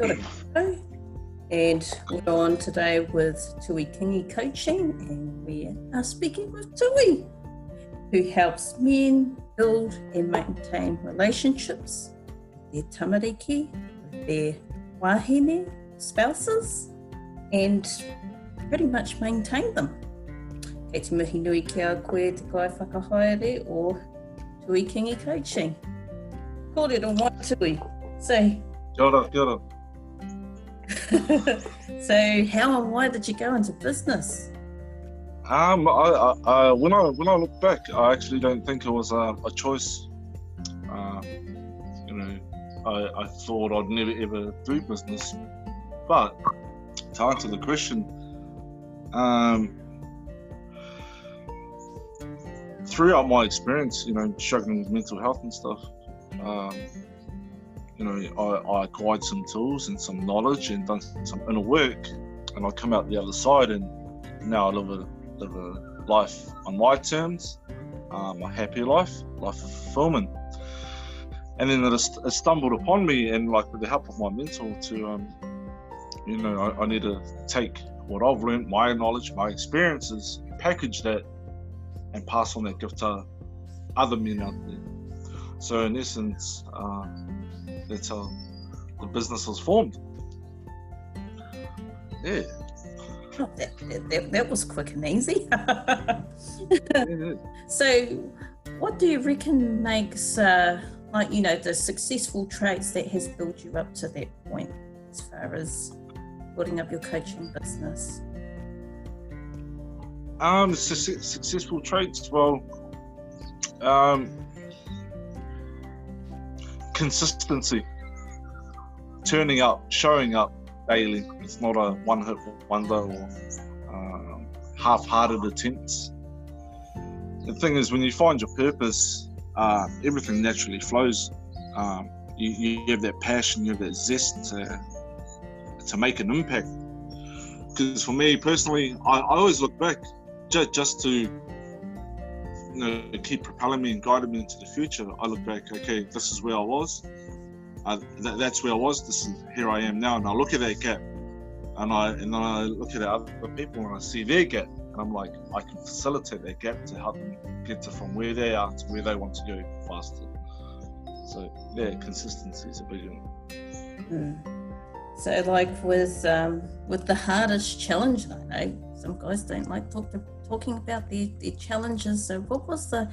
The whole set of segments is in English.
Kia. And we're on today with Tui Kingi Coaching, and we are speaking with Tui, who helps men build and maintain relationships, their tamariki, their wahine, spouses, and pretty much maintain them. Kei te mihi nui ki a koe te kai whakahaere o Tui Kingi Coaching. Kōrero mai Tui. Say. Kia ora, kia ora. so how and why did you go into business? Um, I, I, I, when I when I look back, I actually don't think it was a, a choice. Um, you know, I, I thought I'd never ever do business, but to answer the question, um, throughout my experience, you know, struggling with mental health and stuff, um, you know, I, I acquired some tools and some knowledge and done some inner work, and I come out the other side, and now I live a live a life on my terms, um, a happy life, life of fulfillment. And then it, it stumbled upon me, and like with the help of my mentor, to um, you know, I, I need to take what I've learned, my knowledge, my experiences, package that, and pass on that gift to other men out there. So in essence, uh, that's how the business was formed. Yeah. Oh, that, that, that was quick and easy. yeah. so, what do you reckon makes, uh, like, you know, the successful traits that has built you up to that point as far as building up your coaching business? Um, su- successful traits. Well, um, consistency, turning up, showing up daily. It's not a one-hit wonder or um, half-hearted attempts. The thing is, when you find your purpose, uh, everything naturally flows. Um, you, you have that passion, you have that zest to to make an impact. Because for me personally, I, I always look back just, just to you know keep propelling me and guiding me into the future. I look back, okay, this is where I was. Uh, that, that's where I was. This is here I am now, and I look at that gap, and I and then I look at other people and I see their gap, and I'm like, I can facilitate that gap to help them get to from where they are to where they want to go faster. So yeah, consistency is a big one. Mm. So, like with um, with the hardest challenge, I know some guys don't like talk to, talking about their, their challenges. So, what was the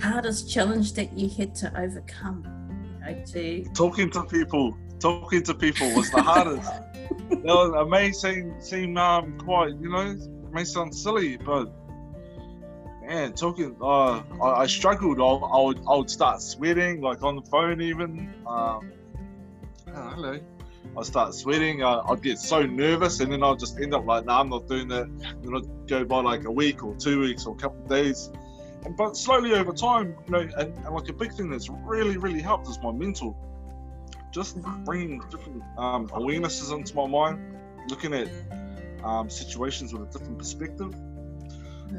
hardest challenge that you had to overcome? You know, to talking to people. Talking to people was the hardest. that was, it may seem seem um, quite, you know, it may sound silly, but man, talking. Uh, I, I struggled. I, I would I would start sweating, like on the phone, even. Um, hello. I start sweating. I, get so nervous, and then I'll just end up like, "No, nah, I'm not doing that." Then I'd go by like a week or two weeks or a couple of days, and but slowly over time, you know, and, and like a big thing that's really, really helped is my mental. Just bringing different um, awarenesses into my mind, looking at um, situations with a different perspective,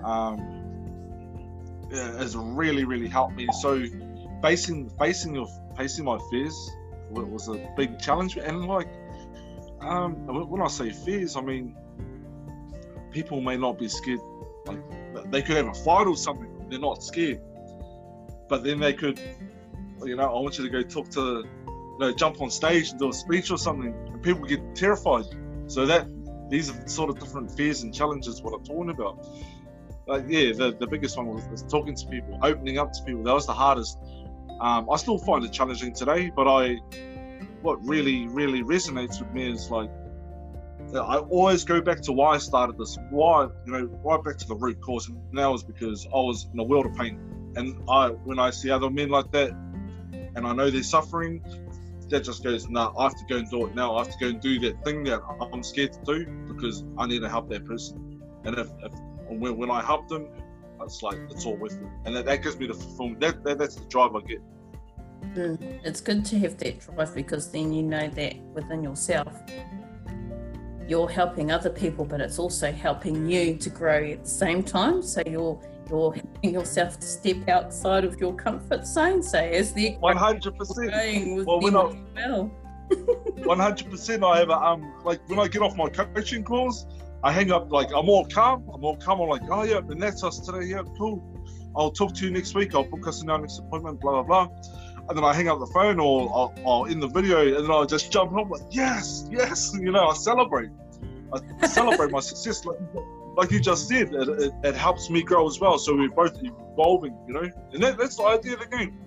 um, yeah, has really, really helped me. So, facing facing your facing my fears was a big challenge. And like, um, when I say fears, I mean people may not be scared. Like they could have a fight or something. They're not scared, but then they could, you know, I want you to go talk to, you know, jump on stage and do a speech or something, and people get terrified. So that these are sort of different fears and challenges. What I'm talking about. Like, yeah, the, the biggest one was, was talking to people, opening up to people. That was the hardest um, I still find it challenging today, but I, what really, mm. really resonates with me is like, I always go back to why I started this. Why, you know, right back to the root cause. And that was because I was in a world of pain, and I, when I see other men like that, and I know they're suffering, that just goes, nah, I have to go and do it now. I have to go and do that thing that I'm scared to do because I need to help that person. And if, if when, when I help them, it's like it's all worth it, and that, that gives me the fulfillment. That, that that's the drive I get. Mm, it's good to have that drive because then you know that within yourself, you're helping other people, but it's also helping you to grow at the same time. So you're you're helping yourself to step outside of your comfort zone. So as the one hundred percent. Well, when I, well. One hundred percent. I have a, um like when I get off my coaching calls, I hang up like I'm all calm. I'm all calm. I'm like, oh yeah, and that's us today. Yeah, cool. I'll talk to you next week. I'll book us in our next appointment. Blah blah blah. And then I hang up the phone or I'll, I'll in the video, and then I'll just jump up like, yes, yes. You know, I celebrate. I celebrate my success. Like, like you just said, it, it, it, helps me grow as well. So we're both evolving, you know, and that, that's the idea of the game.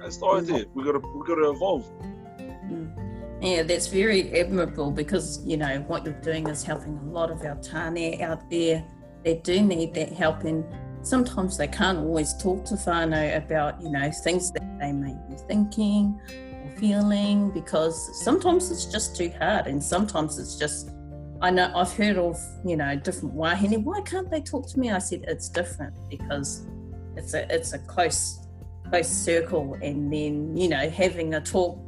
That's the idea. We got to we got to evolve. Mm. Yeah, that's very admirable because you know what you're doing is helping a lot of our tane out there. They do need that help, and sometimes they can't always talk to whānau about you know things that they may be thinking or feeling because sometimes it's just too hard, and sometimes it's just I know I've heard of you know different wahine. Why can't they talk to me? I said it's different because it's a it's a close close circle, and then you know having a talk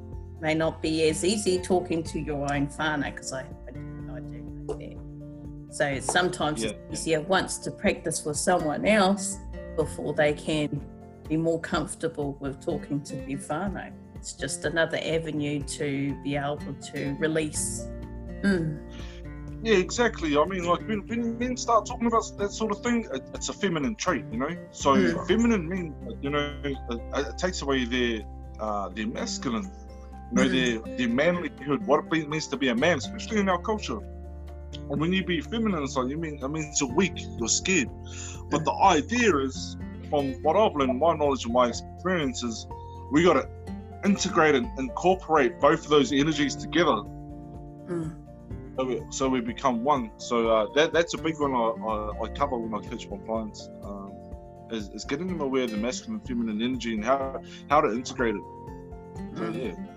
may not be as easy talking to your own whānau because I. So sometimes yeah. it's easier once to practice with someone else before they can be more comfortable with talking to their whānau. It's just another avenue to be able to release. Mm. Yeah, exactly. I mean, like when, when men start talking about that sort of thing, it, it's a feminine trait, you know. So yeah. feminine men, you know, it, it, takes away their uh, their masculine, you know, mm-hmm. their their manlyhood, what it means to be a man, especially in our culture. And when you be feminine, it's like you mean that means you're weak, you're scared. But the idea is, from what I've learned, my knowledge and my experiences, we got to integrate and incorporate both of those energies together. Mm so we, so we become one. So uh, that that's a big one I, I, I, cover when I coach my clients. Um, is, is, getting them aware of the masculine and feminine energy and how how to integrate it. So, mm. yeah.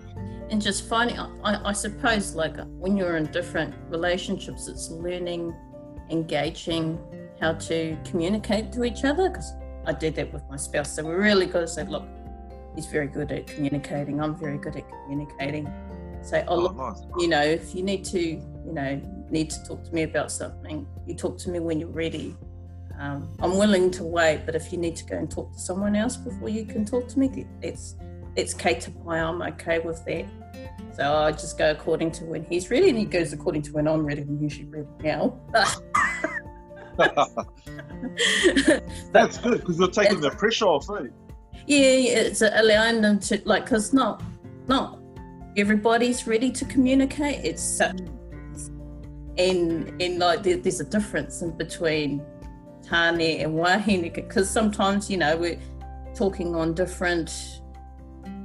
And just finding, I, I suppose, like when you're in different relationships, it's learning, engaging, how to communicate to each other. Because I did that with my spouse, so we really got to say, look, he's very good at communicating. I'm very good at communicating. So, oh, look, nice. you know, if you need to you know, need to talk to me about something, you talk to me when you're ready. Um, I'm willing to wait, but if you need to go and talk to someone else before you can talk to me, it's it's Kate to play. I'm okay with that. So I just go according to when he's ready, and he goes according to when I'm ready. I'm usually ready now. That's good because you're taking the pressure off, eh? Yeah, it's allowing them to like because not not everybody's ready to communicate. It's such and and like there, there's a difference in between tane and wahine because sometimes you know we're talking on different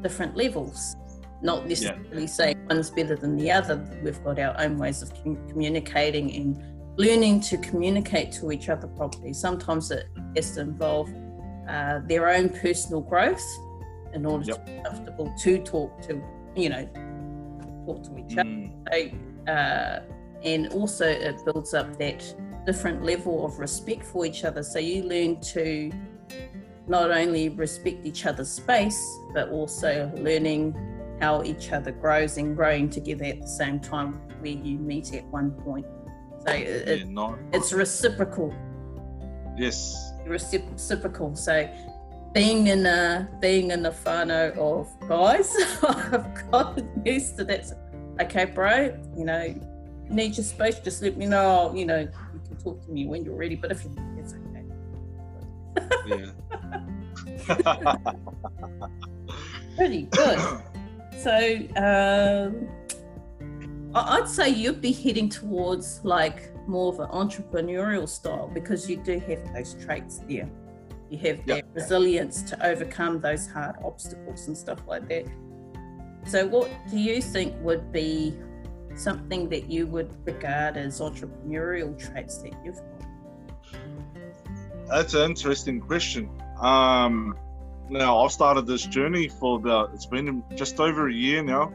different levels not necessarily yeah. saying one's better than the other we've got our own ways of communicating and learning to communicate to each other properly sometimes it has to involve uh, their own personal growth in order yep. to be comfortable to talk to you know talk to each mm. other so, uh, and also it builds up that different level of respect for each other. So you learn to not only respect each other's space, but also learning how each other grows and growing together at the same time where you meet at one point. So it, yeah, no. it's reciprocal. Yes. Reciprocal. So being in a being in a whānau of guys, I've gotten used to that. Okay, bro, you know, need your space, just let me know. You know, you can talk to me when you're ready. But if you, it's okay. Yeah. Pretty good. So um, I'd say you'd be heading towards like more of an entrepreneurial style because you do have those traits there. You have that resilience to overcome those hard obstacles and stuff like that. So, what do you think would be something that you would regard as entrepreneurial traits that you've? That's an interesting question. Um, now, I've started this journey for about, it's been just over a year now.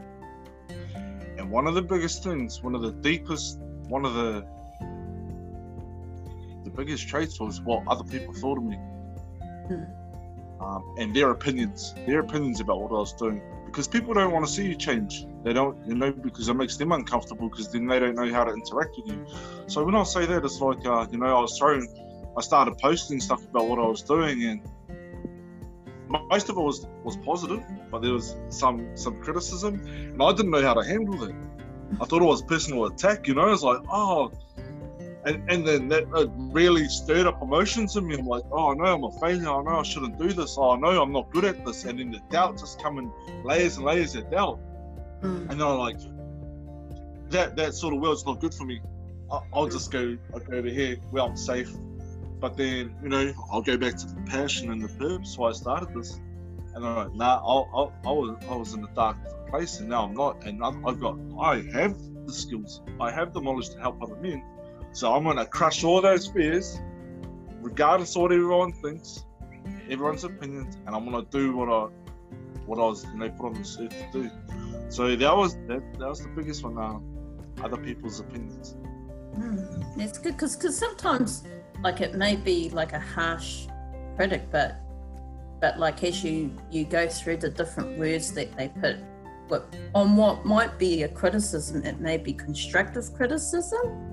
And one of the biggest things, one of the deepest, one of the the biggest traits was what other people thought of me. Hmm. Um, and their opinions, their opinions about what I was doing because people don't want to see you change. They don't, you know, because it makes them uncomfortable because then they don't know how to interact with you. So when I say that, it's like, uh, you know, I was throwing, I started posting stuff about what I was doing, and most of it was was positive, but there was some some criticism, and I didn't know how to handle it. I thought it was personal attack, you know. It was like, oh, and and then that uh, really stirred up emotions in me. I'm like, oh, I know I'm a failure. I know I shouldn't do this. Oh, I know I'm not good at this. And then the doubt just coming layers and layers of doubt. Mm. And then I'm like, that that sort of world's not good for me. I, I'll just go, I'll go over here where I'm safe. But then, you know, I'll go back to the passion and the purpose why I started this. And I'm like, nah, I, I, I was I was in a dark place, and now I'm not. And I've, I've got, I have the skills, I have the knowledge to help other men. So I'm gonna crush all those fears, regardless of what everyone thinks, everyone's opinions, and I'm gonna do what I, what I was, you know, put on this earth to do. So that was that, that was the biggest one. Uh, other people's opinions. Mm. It's good because sometimes, like, it may be like a harsh critic, but but like as you you go through the different words that they put what on what might be a criticism, it may be constructive criticism.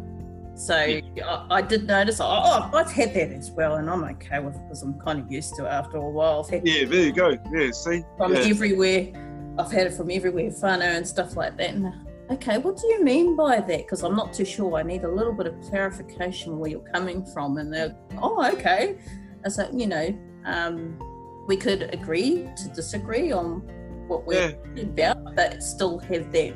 So I, I did notice, oh, oh, I've had that as well, and I'm okay with it because I'm kind of used to it after a while. Yeah, there you go. Yeah, see, from yeah. everywhere. I've had it from everywhere, whānau and stuff like that. And okay, what do you mean by that? Because I'm not too sure. I need a little bit of clarification where you're coming from. And they're, oh, okay. I said, you know, um, we could agree to disagree on what we're yeah, about, but still have that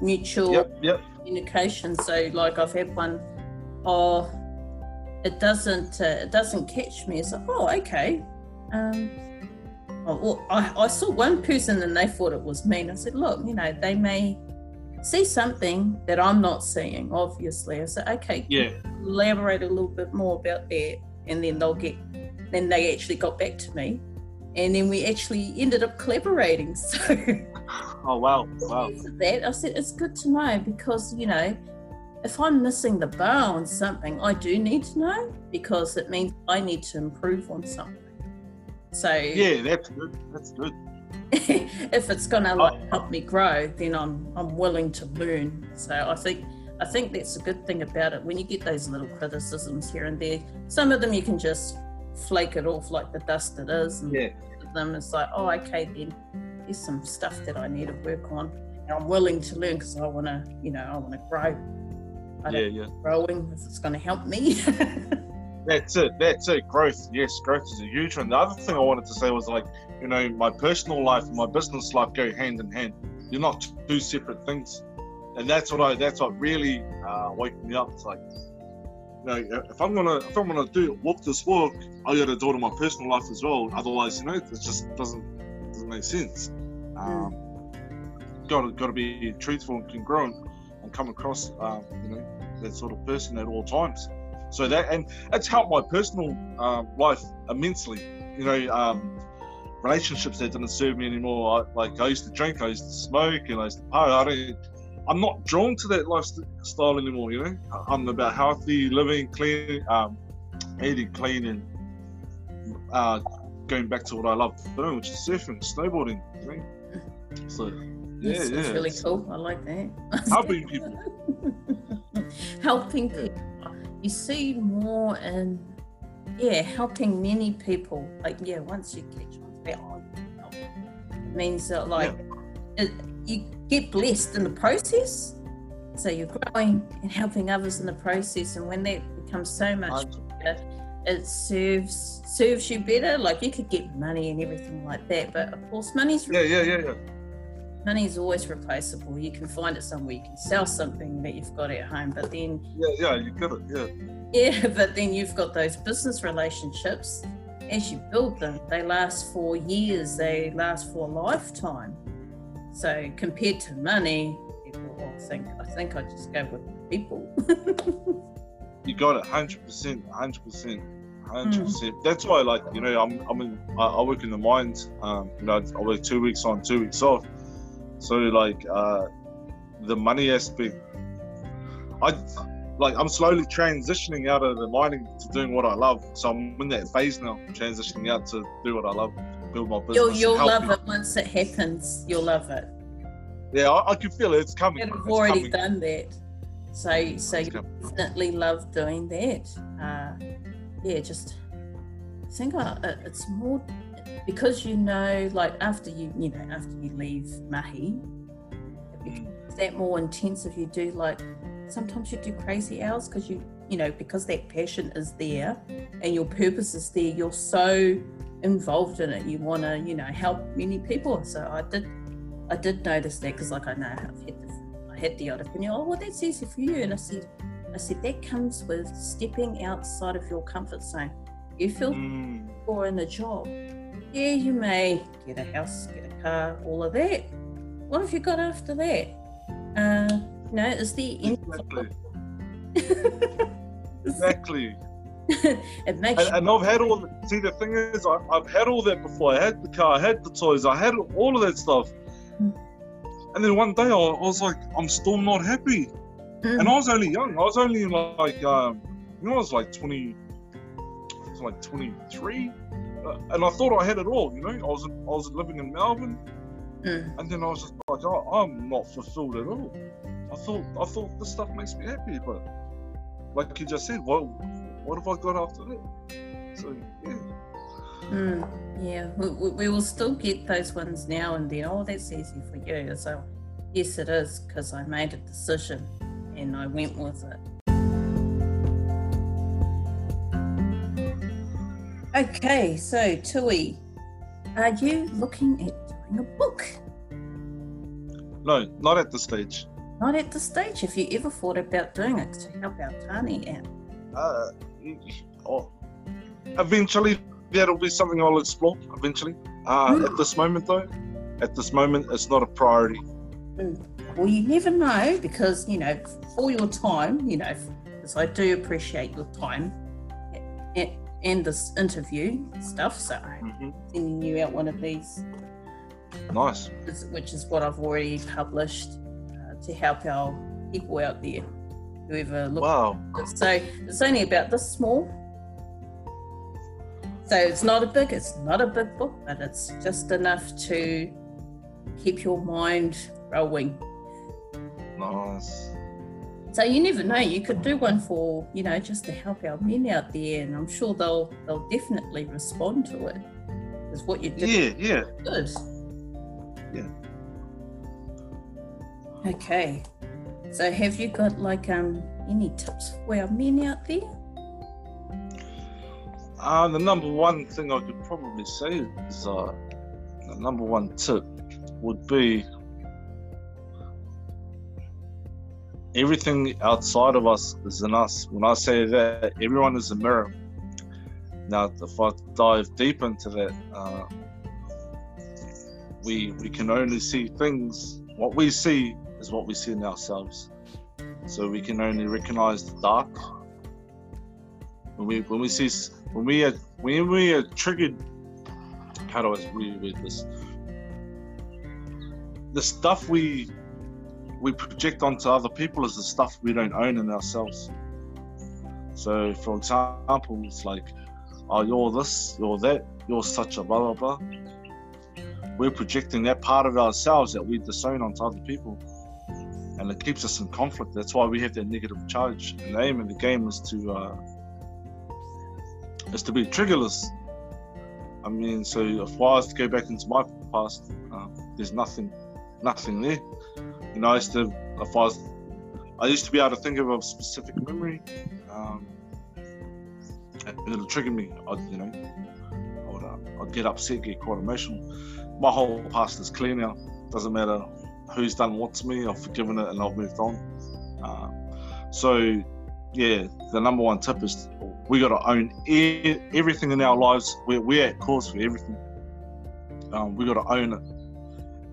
mutual yep, yep. communication. So, like, I've had one, oh, it doesn't, uh, it doesn't catch me. It's like, oh, okay. Um, oh, well, I, I saw one person and they thought it was me. And I said, look, you know, they may see something that I'm not seeing, obviously. I said, okay, Yeah, elaborate a little bit more about that. And then they'll get, then they actually got back to me. And then we actually ended up collaborating. So, Oh wow, wow. that, I said it's good to know because you know, if I'm missing the bar on something, I do need to know because it means I need to improve on something. So Yeah, that's good. That's good. if it's gonna like help me grow, then I'm I'm willing to learn. So I think I think that's a good thing about it. When you get those little criticisms here and there, some of them you can just flake it off like the dust it is, and Yeah, them it's like, oh, okay, then there's some stuff that I need to work on. And I'm willing to learn because I want to, you know, I want to grow. I yeah, yeah. growing if it's going to help me. That's it. That's it. Growth. Yes, growth is a huge one. The other thing I wanted to say was like, you know, my personal life and my business life go hand in hand. You're not two separate things, and that's what I. That's what really uh, woke me up. It's like, you know, if I'm gonna if I'm gonna do walk this walk, I got to do it in my personal life as well. Otherwise, you know, it just doesn't doesn't make sense. Um, got to got to be truthful and congruent and come across, um, you know, that sort of person at all times. So that and it's helped my personal um, life immensely. You know, um, relationships that didn't serve me anymore. I, like I used to drink, I used to smoke, and I used to party. I don't. I'm not drawn to that lifestyle anymore. You know, I'm about healthy living, clean, um, eating clean, and uh, going back to what I love doing, which is surfing, snowboarding. You know? So yeah, Yes, yeah, it's really cool. I like that. helping people. helping people. You see more in, yeah, helping many people. Like, yeah, once you catch on to oh, it means that, like, it, you get blessed in the process. So you're growing and helping others in the process. And when that becomes so much it serves serves you better. Like you could get money and everything like that, but of course, money's Yeah, yeah, yeah, yeah. Money is always replaceable. You can find it somewhere. You can sell something that you've got at home, but then Yeah, yeah, you get it. Yeah. yeah, but then you've got those business relationships. As you build them, they last for years. They last for a lifetime. So compared to money, people I think I think I just go with people. You got it, hundred percent, hundred percent, hundred percent. That's why, like you know, I'm I'm in I, I work in the mines. Um, you know, I work two weeks on, two weeks off. So like uh, the money aspect, I like I'm slowly transitioning out of the mining to doing what I love. So I'm in that phase now, transitioning out to do what I love, build my business. you'll you'll love people. it once it happens. You'll love it. Yeah, I, I can feel it. It's coming. You've It's already coming. done that. So so you definitely love doing that. Uh, yeah, just think uh, it- it's more because you know, like after you, you know, after you leave mahi, that more intensive. You do like sometimes you do crazy hours because you, you know, because that passion is there and your purpose is there. You're so involved in it. You want to, you know, help many people. So I did, I did notice that because, like, I know I've had the, I had the odd opinion. Oh, well, that's easy for you, and I said, I said that comes with stepping outside of your comfort zone. You feel Mm. or in a job. Yeah, you may get a house, get a car, all of that. What have you got after that? Uh, you know, is there Exactly. any? Exactly. it makes And, and I've had all. The, see, the thing is, I, I've had all that before. I had the car, I had the toys, I had all of that stuff. Mm. And then one day, I, I was like, I'm still not happy. Mm. And I was only young. I was only like, um, you know, I was like 20. I was like 23, uh, and I thought I had it all. You know, I was I was living in Melbourne, Mm. and then I was just like, oh, I'm not fulfilled at all. I thought I thought this stuff makes me happy, but like you just said, what what have I got after that? So yeah. Mm, yeah, we, we, we will still get those ones now and then. Oh, that's easy for you. So, yes, it is because I made a decision and I went with it. Okay, so Tui, are you looking at doing a book? No, not at this stage. Not at this stage. Have you ever thought about doing it to help our tane out? Uh, oh, eventually, that'll be something I'll explore. Eventually, uh, at this moment though, at this moment, it's not a priority. Well, you never know because, you know, for your time, you know, because I do appreciate your time and this interview stuff. So I'm hmm sending you out one of these, Nice. which is what I've already published uh, to help our people out there, whoever look. Wow. So it's only about this small. So it's not a big, it's not a big book, but it's just enough to keep your mind rolling. Nice. So you never know. You could do one for you know just to help our men out there, and I'm sure they'll they'll definitely respond to it. Is what you did Yeah, yeah. good. Yeah. Okay. So have you got like um any tips for our men out there? Uh, the number one thing I could probably say is uh, the number one tip would be everything outside of us is in us. When I say that, everyone is a mirror. Now, if I dive deep into that, uh, we we can only see things. What we see is what we see in ourselves. So we can only recognize the dark. When we when we see when we are when we are triggered, how do I reword this? The stuff we we project onto other people is the stuff we don't own in ourselves. So, for example, it's like, oh, you're this, you're that, you're such a blah blah blah. We're projecting that part of ourselves that we disown onto other people, and it keeps us in conflict. That's why we have that negative charge. And the aim of the game is to uh, is to be triggerless. I mean, so if I was to go back into my past, uh, there's nothing, nothing there. You know, I used to, if I was, I used to be able to think of a specific memory, um, and it'll trigger me. I'd, you know, I would, uh, I'd get upset, get quite emotional. My whole past is clear now. Doesn't matter who's done what to me. I've forgiven it and I've moved on. Uh, so, yeah, the number one tip is we got to own e- everything in our lives. We're, we're at cause for everything. Um, we got to own it.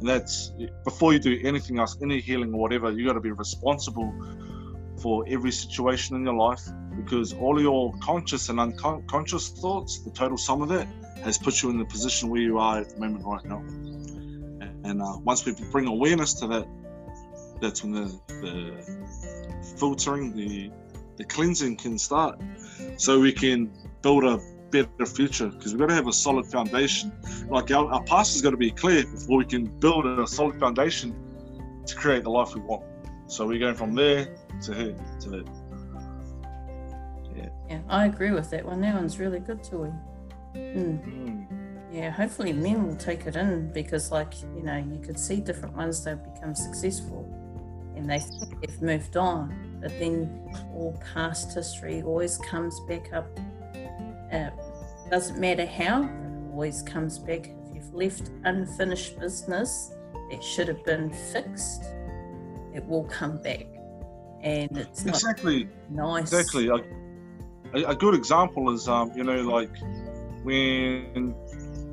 And that's before you do anything else, any healing or whatever, you got to be responsible for every situation in your life because all your conscious and unconscious thoughts, the total sum of that, has put you in the position where you are at the moment right now. And uh, once we bring awareness to that, that's when the, the filtering, the the cleansing can start, so we can build a better future. Because we've got to have a solid foundation. Like our, our past has got to be clear before we can build a solid foundation to create the life we want. So we're going from there to here to there. Yeah, I agree with that one. That one's really good, Tui. Mm. Mm. yeah, hopefully men will take it in because, like, you know, you could see different ones that have become successful and they think they've moved on, but then all past history always comes back up. Uh, doesn't matter how, it always comes back. If you've left unfinished business that should have been fixed, it will come back. And it's exactly nice. Exactly. A, a good example is, um, you know, like when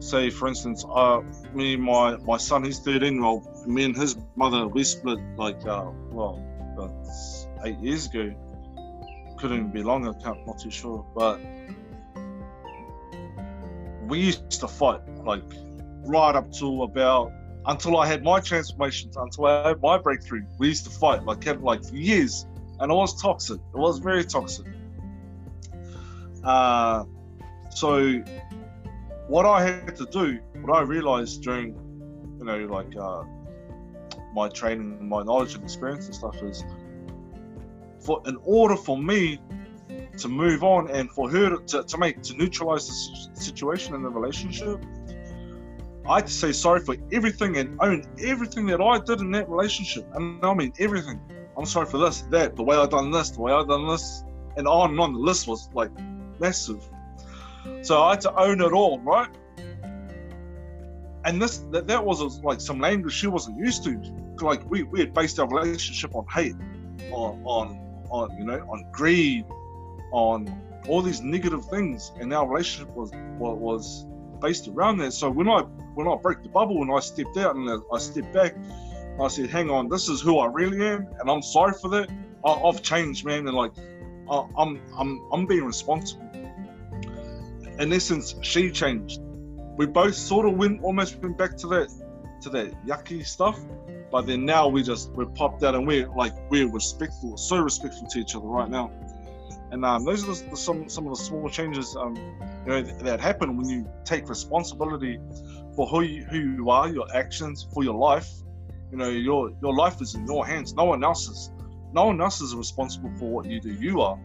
say for instance uh me my my son he's 13 well me and his mother we split like uh well eight years ago couldn't be longer can't not too sure but we used to fight like right up to about until I had my transformations, until I had my breakthrough. We used to fight like like for years, and it was toxic. It was very toxic. Uh, so what I had to do, what I realized during, you know, like uh, my training, my knowledge and experience and stuff is, for in order for me to move on and for her to, to make to neutralize the situation in the relationship, I had to say sorry for everything and own everything that I did in that relationship. And I mean everything. I'm sorry for this, that, the way I done this, the way I done this, and on and on. The list was like massive. So I had to own it all, right? And this that, that was like some language she wasn't used to. Like we, we had based our relationship on hate, on on on you know on greed, on all these negative things, and our relationship was was based around that. So when I when I broke the bubble and I stepped out and I stepped back, I said, "Hang on, this is who I really am, and I'm sorry for that. I, have changed, man, and like I'm I'm I'm being responsible." in essence, she changed. We both sort of went almost went back to that to that yucky stuff, but then now we just we're popped out and we're like we're respectful, so respectful to each other right now. And um, those are the, the, some some of the small changes um, you know that, that happen when you take responsibility for who you, who you are, your actions, for your life. You know, your your life is in your hands. No one else's. No one else is responsible for what you do. You are.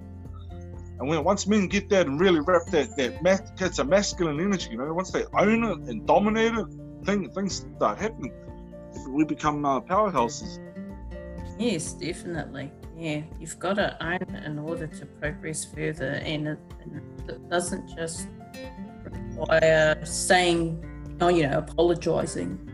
And when once men get that and really wrap that that mas- it's a masculine energy, you know, once they own it and dominate it, thing, things start happening. We become uh, powerhouses. Yes, definitely. Yeah, you've got to own it in order to progress further, and it, and it doesn't just require saying, oh, you know, apologizing.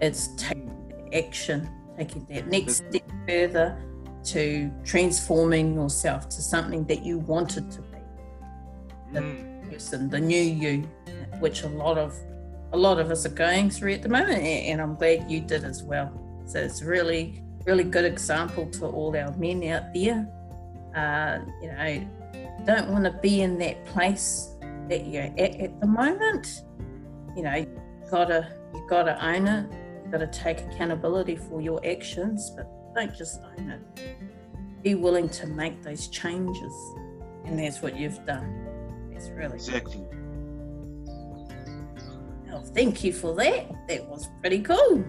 It's taking action, taking that next step further to transforming yourself to something that you wanted to be the mm. person the new you which a lot of a lot of us are going through at the moment and i'm glad you did as well so it's really really good example to all our men out there uh, you know don't want to be in that place that you're at at the moment you know you gotta you gotta own it you gotta take accountability for your actions but don't just own it. Be willing to make those changes. And that's what you've done. It's really exactly. Well, thank you for that. That was pretty cool.